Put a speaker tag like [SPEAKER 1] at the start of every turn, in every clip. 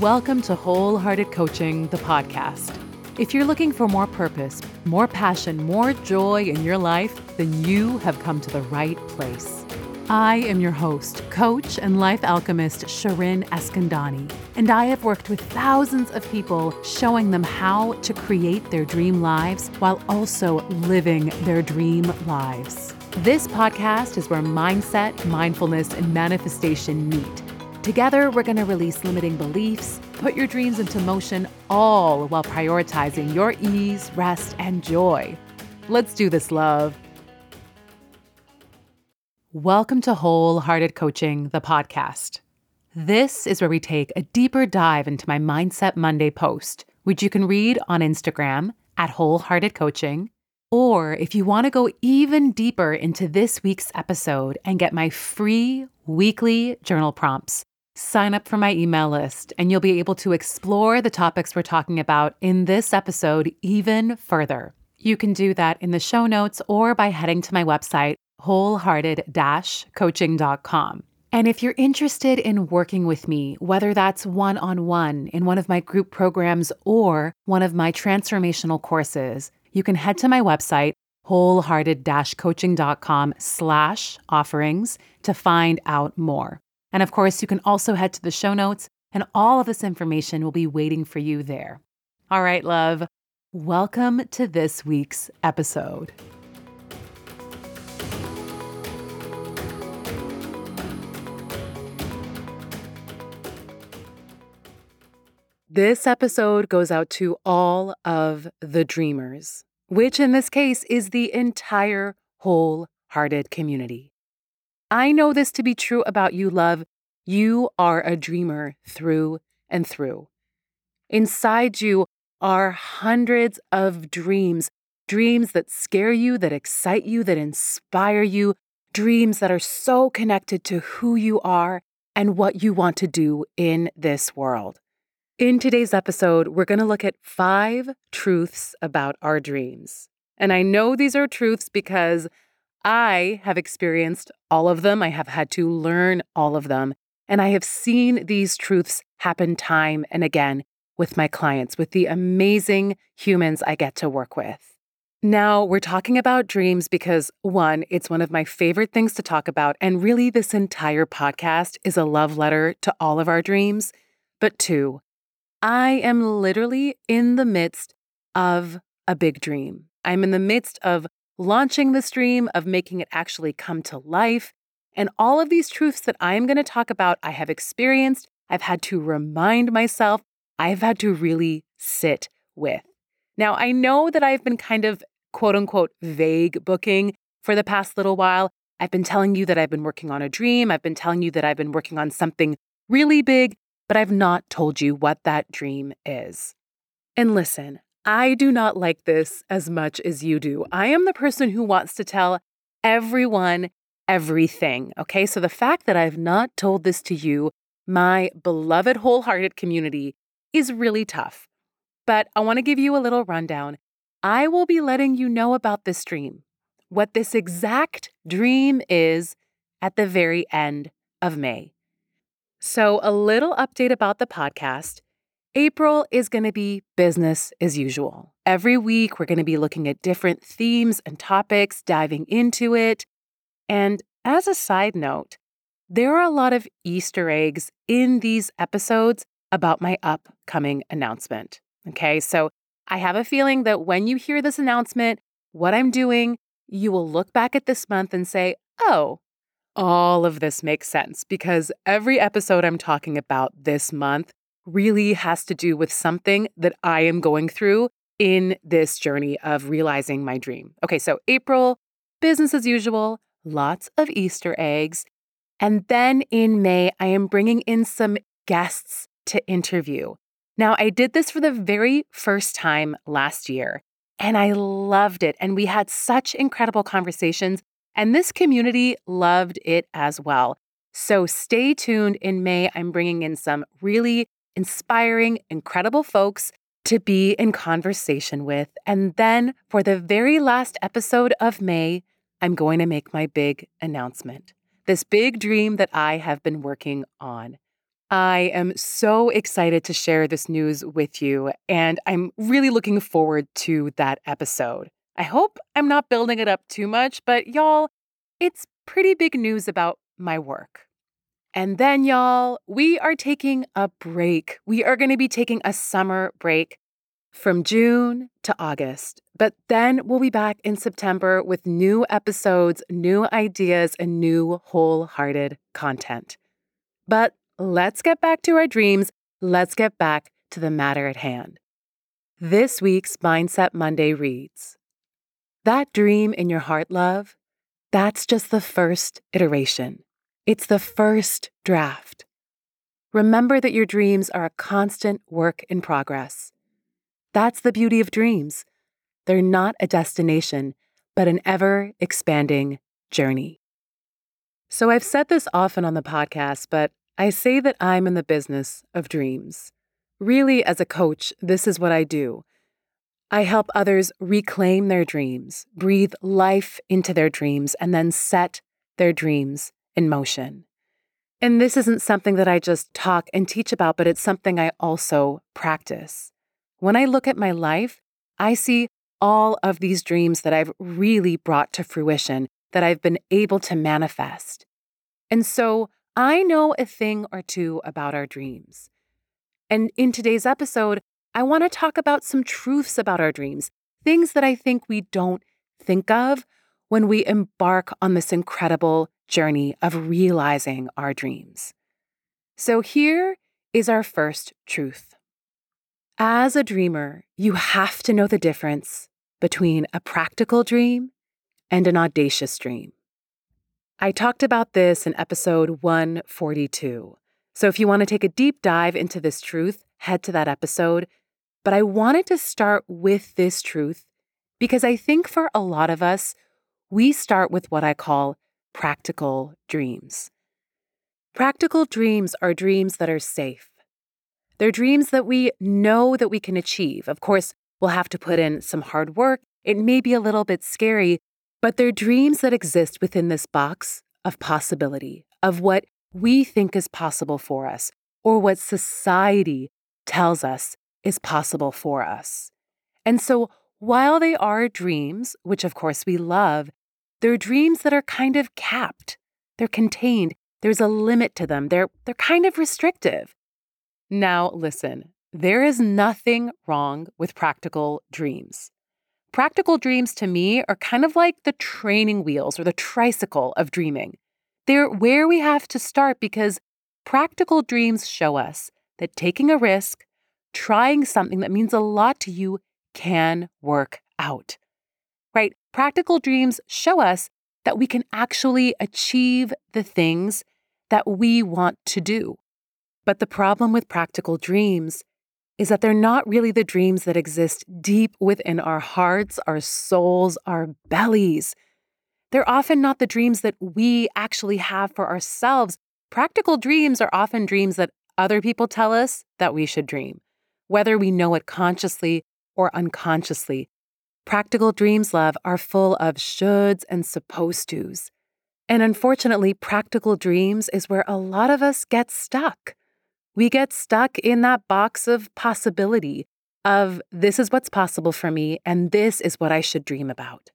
[SPEAKER 1] Welcome to Wholehearted Coaching, the podcast. If you're looking for more purpose, more passion, more joy in your life, then you have come to the right place. I am your host, coach, and life alchemist Shirin Eskandani, and I have worked with thousands of people showing them how to create their dream lives while also living their dream lives. This podcast is where mindset, mindfulness, and manifestation meet. Together, we're going to release limiting beliefs, put your dreams into motion, all while prioritizing your ease, rest, and joy. Let's do this, love. Welcome to Wholehearted Coaching, the podcast. This is where we take a deeper dive into my Mindset Monday post, which you can read on Instagram at Wholehearted Coaching. Or if you want to go even deeper into this week's episode and get my free weekly journal prompts, sign up for my email list and you'll be able to explore the topics we're talking about in this episode even further. You can do that in the show notes or by heading to my website, wholehearted coaching.com. And if you're interested in working with me, whether that's one on one in one of my group programs or one of my transformational courses, you can head to my website, wholehearted coaching.com slash offerings to find out more. And of course, you can also head to the show notes, and all of this information will be waiting for you there. All right, love, welcome to this week's episode. This episode goes out to all of the dreamers, which in this case is the entire wholehearted community. I know this to be true about you, love. You are a dreamer through and through. Inside you are hundreds of dreams, dreams that scare you, that excite you, that inspire you, dreams that are so connected to who you are and what you want to do in this world. In today's episode, we're going to look at five truths about our dreams. And I know these are truths because I have experienced all of them. I have had to learn all of them. And I have seen these truths happen time and again with my clients, with the amazing humans I get to work with. Now, we're talking about dreams because one, it's one of my favorite things to talk about. And really, this entire podcast is a love letter to all of our dreams. But two, I am literally in the midst of a big dream. I'm in the midst of launching this dream, of making it actually come to life. And all of these truths that I am going to talk about, I have experienced, I've had to remind myself, I've had to really sit with. Now, I know that I've been kind of quote unquote vague booking for the past little while. I've been telling you that I've been working on a dream. I've been telling you that I've been working on something really big but I've not told you what that dream is. And listen, I do not like this as much as you do. I am the person who wants to tell everyone everything. Okay, so the fact that I've not told this to you, my beloved wholehearted community, is really tough. But I want to give you a little rundown. I will be letting you know about this dream, what this exact dream is at the very end of May. So, a little update about the podcast. April is going to be business as usual. Every week, we're going to be looking at different themes and topics, diving into it. And as a side note, there are a lot of Easter eggs in these episodes about my upcoming announcement. Okay, so I have a feeling that when you hear this announcement, what I'm doing, you will look back at this month and say, oh, all of this makes sense because every episode I'm talking about this month really has to do with something that I am going through in this journey of realizing my dream. Okay, so April, business as usual, lots of Easter eggs. And then in May, I am bringing in some guests to interview. Now, I did this for the very first time last year, and I loved it. And we had such incredible conversations and this community loved it as well. So stay tuned. In May, I'm bringing in some really inspiring, incredible folks to be in conversation with. And then for the very last episode of May, I'm going to make my big announcement this big dream that I have been working on. I am so excited to share this news with you, and I'm really looking forward to that episode. I hope I'm not building it up too much, but y'all, it's pretty big news about my work. And then, y'all, we are taking a break. We are going to be taking a summer break from June to August. But then we'll be back in September with new episodes, new ideas, and new wholehearted content. But let's get back to our dreams. Let's get back to the matter at hand. This week's Mindset Monday reads That dream in your heart, love, that's just the first iteration. It's the first draft. Remember that your dreams are a constant work in progress. That's the beauty of dreams. They're not a destination, but an ever expanding journey. So I've said this often on the podcast, but I say that I'm in the business of dreams. Really, as a coach, this is what I do. I help others reclaim their dreams, breathe life into their dreams, and then set their dreams in motion. And this isn't something that I just talk and teach about, but it's something I also practice. When I look at my life, I see all of these dreams that I've really brought to fruition, that I've been able to manifest. And so I know a thing or two about our dreams. And in today's episode, I want to talk about some truths about our dreams, things that I think we don't think of when we embark on this incredible journey of realizing our dreams. So here is our first truth. As a dreamer, you have to know the difference between a practical dream and an audacious dream. I talked about this in episode 142. So if you want to take a deep dive into this truth, head to that episode. But I wanted to start with this truth because I think for a lot of us, we start with what I call practical dreams. Practical dreams are dreams that are safe. They're dreams that we know that we can achieve. Of course, we'll have to put in some hard work. It may be a little bit scary, but they're dreams that exist within this box of possibility, of what we think is possible for us, or what society tells us is possible for us. And so, while they are dreams, which of course we love, they're dreams that are kind of capped. They're contained. There's a limit to them. They're, they're kind of restrictive. Now, listen, there is nothing wrong with practical dreams. Practical dreams to me are kind of like the training wheels or the tricycle of dreaming. They're where we have to start because practical dreams show us that taking a risk, trying something that means a lot to you, can work out. Practical dreams show us that we can actually achieve the things that we want to do. But the problem with practical dreams is that they're not really the dreams that exist deep within our hearts, our souls, our bellies. They're often not the dreams that we actually have for ourselves. Practical dreams are often dreams that other people tell us that we should dream, whether we know it consciously or unconsciously. Practical dreams, love, are full of shoulds and supposed tos. And unfortunately, practical dreams is where a lot of us get stuck. We get stuck in that box of possibility of this is what's possible for me and this is what I should dream about.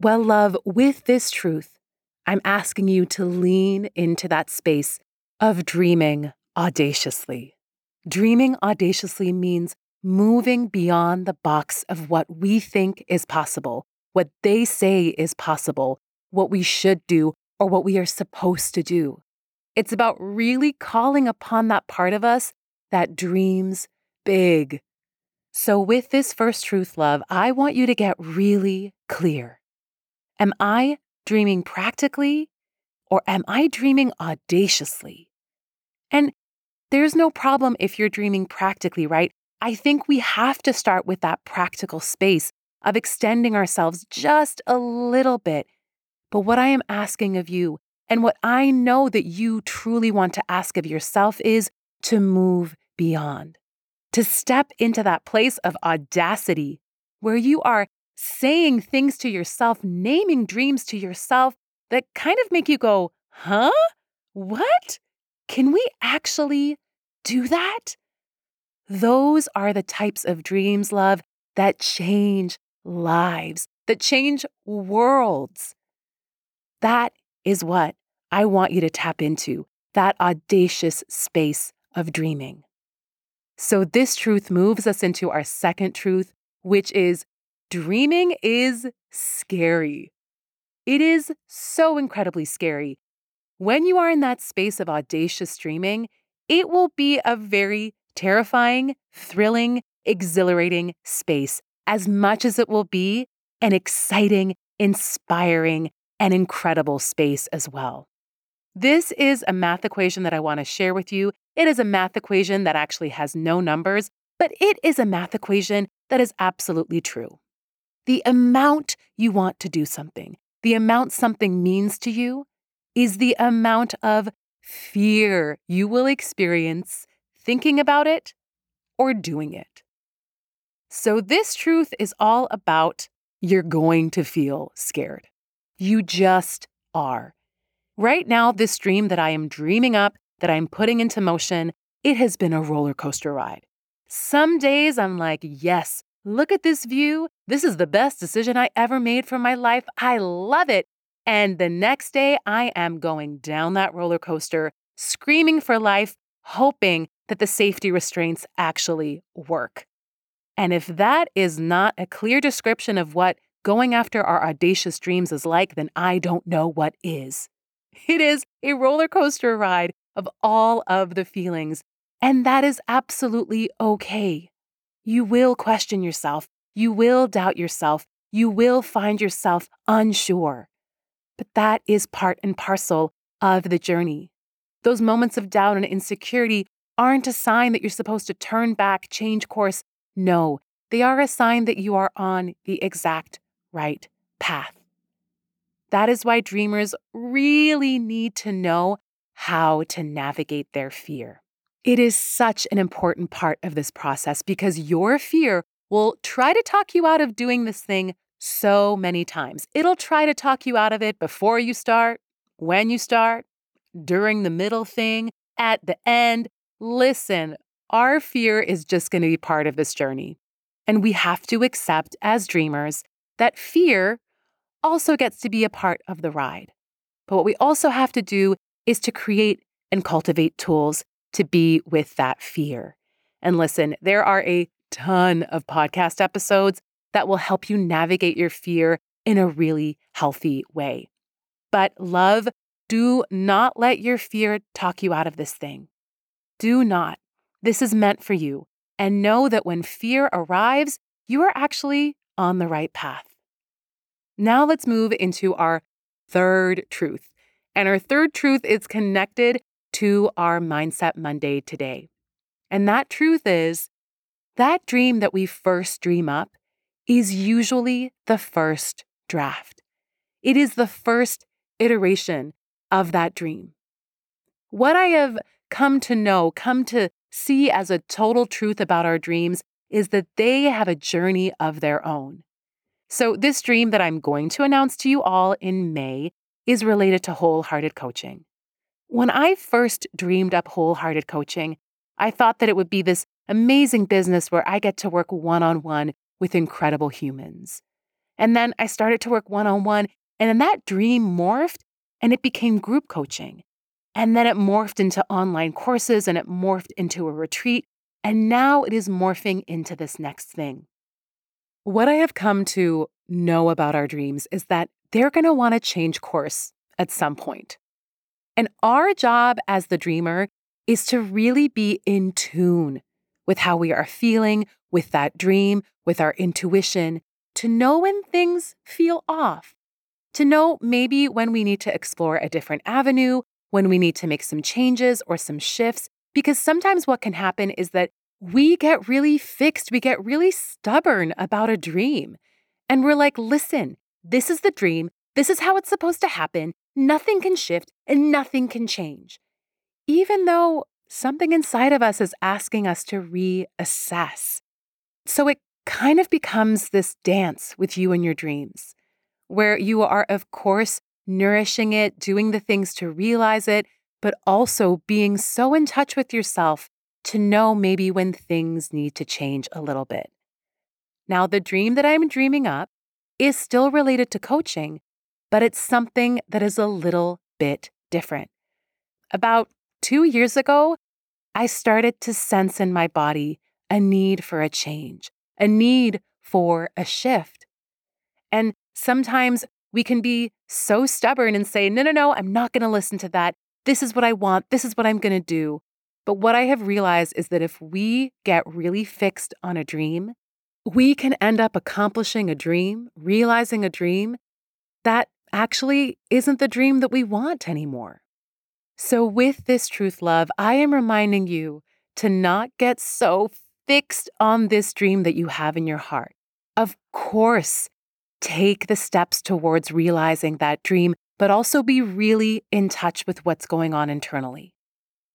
[SPEAKER 1] Well, love, with this truth, I'm asking you to lean into that space of dreaming audaciously. Dreaming audaciously means moving beyond the box of what we think is possible, what they say is possible, what we should do, or what we are supposed to do. It's about really calling upon that part of us that dreams big. So, with this first truth, love, I want you to get really clear. Am I dreaming practically or am I dreaming audaciously? And there's no problem if you're dreaming practically, right? I think we have to start with that practical space of extending ourselves just a little bit. But what I am asking of you and what I know that you truly want to ask of yourself is to move beyond, to step into that place of audacity where you are saying things to yourself, naming dreams to yourself that kind of make you go, huh? What? can we actually do that? Those are the types of dreams, love, that change lives, that change worlds. That is what I want you to tap into that audacious space of dreaming. So, this truth moves us into our second truth, which is dreaming is scary. It is so incredibly scary. When you are in that space of audacious dreaming, it will be a very terrifying, thrilling, exhilarating space, as much as it will be an exciting, inspiring, and incredible space as well. This is a math equation that I want to share with you. It is a math equation that actually has no numbers, but it is a math equation that is absolutely true. The amount you want to do something, the amount something means to you, is the amount of fear you will experience thinking about it or doing it. So, this truth is all about you're going to feel scared. You just are. Right now, this dream that I am dreaming up, that I'm putting into motion, it has been a roller coaster ride. Some days I'm like, yes, look at this view. This is the best decision I ever made for my life. I love it. And the next day, I am going down that roller coaster, screaming for life, hoping that the safety restraints actually work. And if that is not a clear description of what going after our audacious dreams is like, then I don't know what is. It is a roller coaster ride of all of the feelings, and that is absolutely okay. You will question yourself, you will doubt yourself, you will find yourself unsure. But that is part and parcel of the journey. Those moments of doubt and insecurity aren't a sign that you're supposed to turn back, change course. No, they are a sign that you are on the exact right path. That is why dreamers really need to know how to navigate their fear. It is such an important part of this process because your fear will try to talk you out of doing this thing so many times. It'll try to talk you out of it before you start, when you start, during the middle thing, at the end. Listen, our fear is just going to be part of this journey. And we have to accept as dreamers that fear also gets to be a part of the ride. But what we also have to do is to create and cultivate tools to be with that fear. And listen, there are a ton of podcast episodes that will help you navigate your fear in a really healthy way. But love, do not let your fear talk you out of this thing. Do not. This is meant for you. And know that when fear arrives, you are actually on the right path. Now let's move into our third truth. And our third truth is connected to our Mindset Monday today. And that truth is that dream that we first dream up is usually the first draft. It is the first iteration of that dream. What I have come to know, come to see as a total truth about our dreams is that they have a journey of their own. So, this dream that I'm going to announce to you all in May is related to wholehearted coaching. When I first dreamed up wholehearted coaching, I thought that it would be this amazing business where I get to work one on one with incredible humans. And then I started to work one on one, and then that dream morphed and it became group coaching. And then it morphed into online courses and it morphed into a retreat. And now it is morphing into this next thing. What I have come to know about our dreams is that they're going to want to change course at some point. And our job as the dreamer is to really be in tune with how we are feeling, with that dream, with our intuition, to know when things feel off, to know maybe when we need to explore a different avenue, when we need to make some changes or some shifts. Because sometimes what can happen is that we get really fixed, we get really stubborn about a dream. And we're like, listen, this is the dream, this is how it's supposed to happen, nothing can shift and nothing can change. Even though something inside of us is asking us to reassess. So it kind of becomes this dance with you and your dreams, where you are, of course, nourishing it, doing the things to realize it, but also being so in touch with yourself to know maybe when things need to change a little bit. Now, the dream that I'm dreaming up is still related to coaching, but it's something that is a little bit different. About two years ago, I started to sense in my body a need for a change, a need for a shift. And sometimes we can be so stubborn and say, no, no, no, I'm not going to listen to that. This is what I want. This is what I'm going to do. But what I have realized is that if we get really fixed on a dream, we can end up accomplishing a dream, realizing a dream that actually isn't the dream that we want anymore. So, with this truth, love, I am reminding you to not get so fixed on this dream that you have in your heart. Of course, take the steps towards realizing that dream, but also be really in touch with what's going on internally.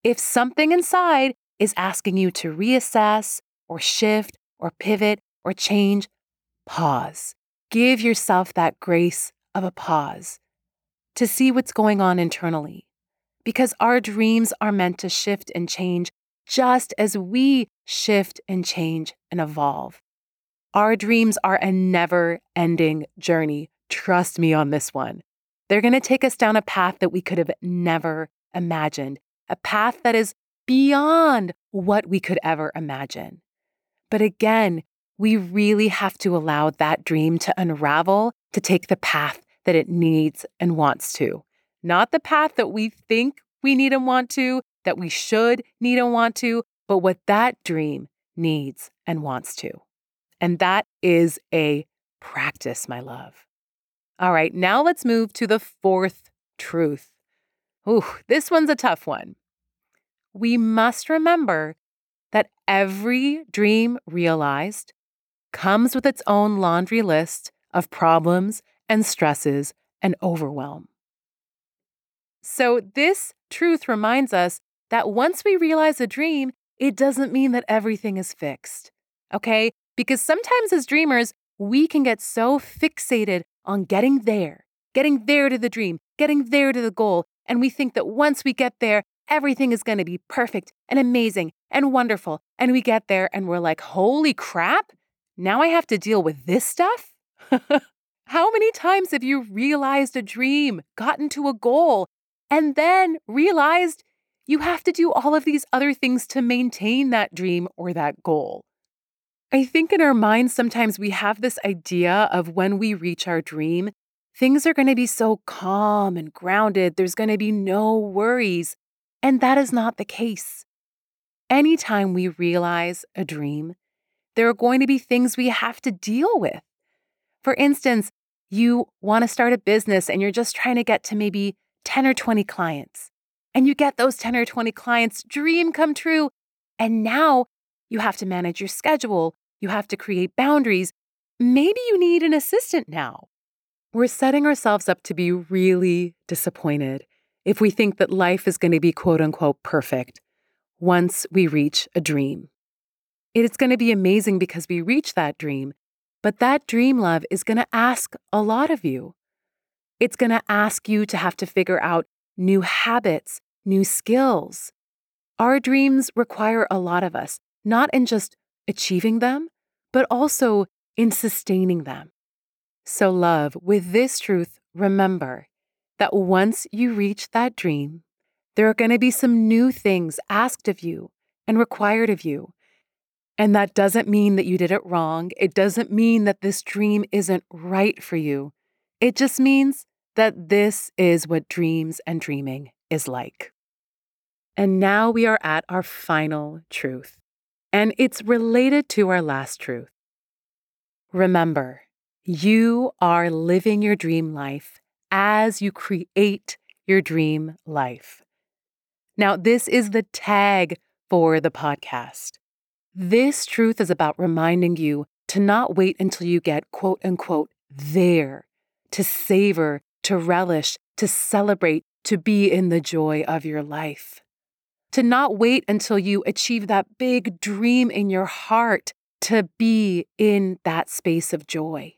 [SPEAKER 1] If something inside is asking you to reassess or shift or pivot or change, pause. Give yourself that grace of a pause to see what's going on internally. Because our dreams are meant to shift and change just as we shift and change and evolve. Our dreams are a never ending journey. Trust me on this one. They're going to take us down a path that we could have never imagined, a path that is beyond what we could ever imagine. But again, we really have to allow that dream to unravel to take the path that it needs and wants to, not the path that we think we need and want to, that we should need and want to, but what that dream needs and wants to. And that is a practice, my love. All right, now let's move to the fourth truth. Ooh, this one's a tough one. We must remember that every dream realized comes with its own laundry list of problems and stresses and overwhelm. So, this truth reminds us that once we realize a dream, it doesn't mean that everything is fixed. Okay? Because sometimes as dreamers, we can get so fixated on getting there, getting there to the dream, getting there to the goal, and we think that once we get there, everything is going to be perfect and amazing and wonderful. And we get there and we're like, holy crap, now I have to deal with this stuff? How many times have you realized a dream, gotten to a goal, and then realized you have to do all of these other things to maintain that dream or that goal? I think in our minds, sometimes we have this idea of when we reach our dream, things are going to be so calm and grounded, there's going to be no worries. And that is not the case. Anytime we realize a dream, there are going to be things we have to deal with. For instance, you want to start a business and you're just trying to get to maybe 10 or 20 clients. And you get those 10 or 20 clients, dream come true. And now you have to manage your schedule, you have to create boundaries. Maybe you need an assistant now. We're setting ourselves up to be really disappointed if we think that life is going to be quote unquote perfect once we reach a dream. It is going to be amazing because we reach that dream, but that dream love is going to ask a lot of you. It's going to ask you to have to figure out new habits, new skills. Our dreams require a lot of us, not in just achieving them, but also in sustaining them. So, love, with this truth, remember that once you reach that dream, there are going to be some new things asked of you and required of you and that doesn't mean that you did it wrong. It doesn't mean that this dream isn't right for you. It just means that this is what dreams and dreaming is like. And now we are at our final truth, and it's related to our last truth. Remember, you are living your dream life as you create your dream life. Now, this is the tag for the podcast. This truth is about reminding you to not wait until you get quote unquote there, to savor, to relish, to celebrate, to be in the joy of your life. To not wait until you achieve that big dream in your heart to be in that space of joy.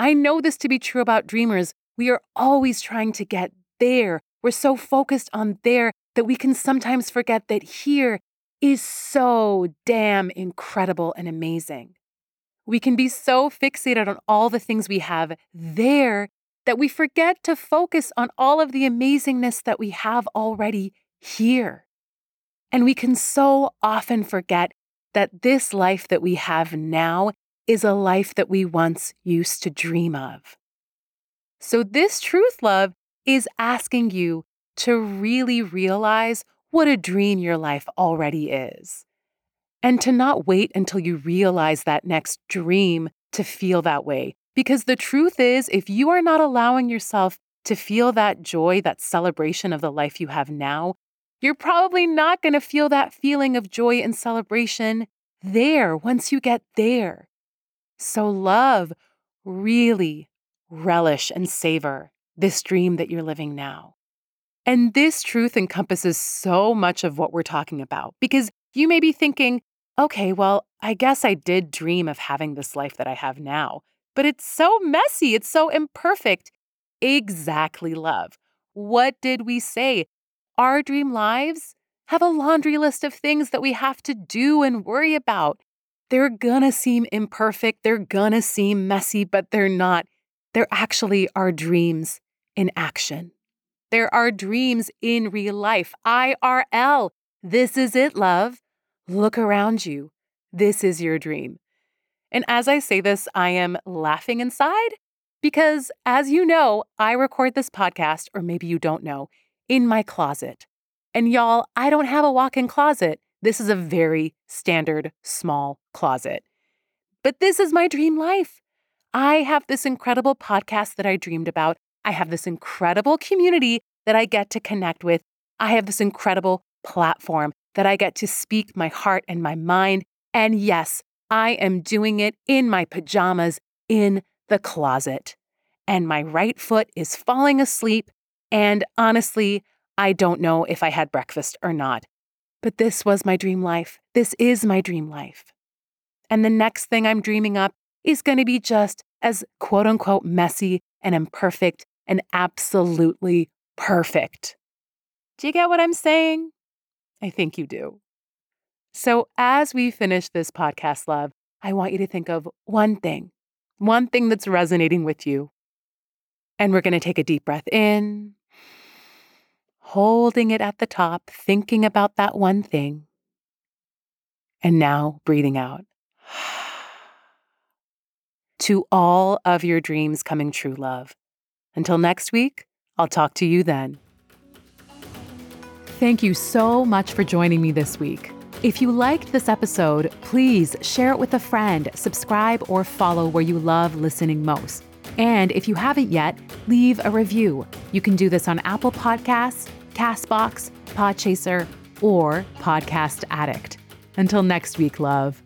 [SPEAKER 1] I know this to be true about dreamers. We are always trying to get there. We're so focused on there that we can sometimes forget that here is so damn incredible and amazing. We can be so fixated on all the things we have there that we forget to focus on all of the amazingness that we have already here. And we can so often forget that this life that we have now is a life that we once used to dream of. So, this truth love is asking you to really realize what a dream your life already is. And to not wait until you realize that next dream to feel that way. Because the truth is, if you are not allowing yourself to feel that joy, that celebration of the life you have now, you're probably not going to feel that feeling of joy and celebration there once you get there. So, love, really relish and savor this dream that you're living now. And this truth encompasses so much of what we're talking about because you may be thinking, okay, well, I guess I did dream of having this life that I have now, but it's so messy, it's so imperfect. Exactly, love. What did we say? Our dream lives have a laundry list of things that we have to do and worry about. They're gonna seem imperfect, they're gonna seem messy, but they're not. They're actually our dreams in action. They're our dreams in real life. IRL. This is it, love. Look around you. This is your dream. And as I say this, I am laughing inside because, as you know, I record this podcast, or maybe you don't know, in my closet. And y'all, I don't have a walk in closet. This is a very standard small closet. But this is my dream life. I have this incredible podcast that I dreamed about. I have this incredible community that I get to connect with. I have this incredible platform that I get to speak my heart and my mind. And yes, I am doing it in my pajamas in the closet. And my right foot is falling asleep. And honestly, I don't know if I had breakfast or not. But this was my dream life. This is my dream life. And the next thing I'm dreaming up is going to be just as quote unquote messy and imperfect and absolutely perfect. Do you get what I'm saying? I think you do. So, as we finish this podcast, love, I want you to think of one thing, one thing that's resonating with you. And we're going to take a deep breath in, holding it at the top, thinking about that one thing. And now breathing out. to all of your dreams coming true, love. Until next week, I'll talk to you then. Thank you so much for joining me this week. If you liked this episode, please share it with a friend, subscribe, or follow where you love listening most. And if you haven't yet, leave a review. You can do this on Apple Podcasts, Castbox, Podchaser, or Podcast Addict. Until next week, love.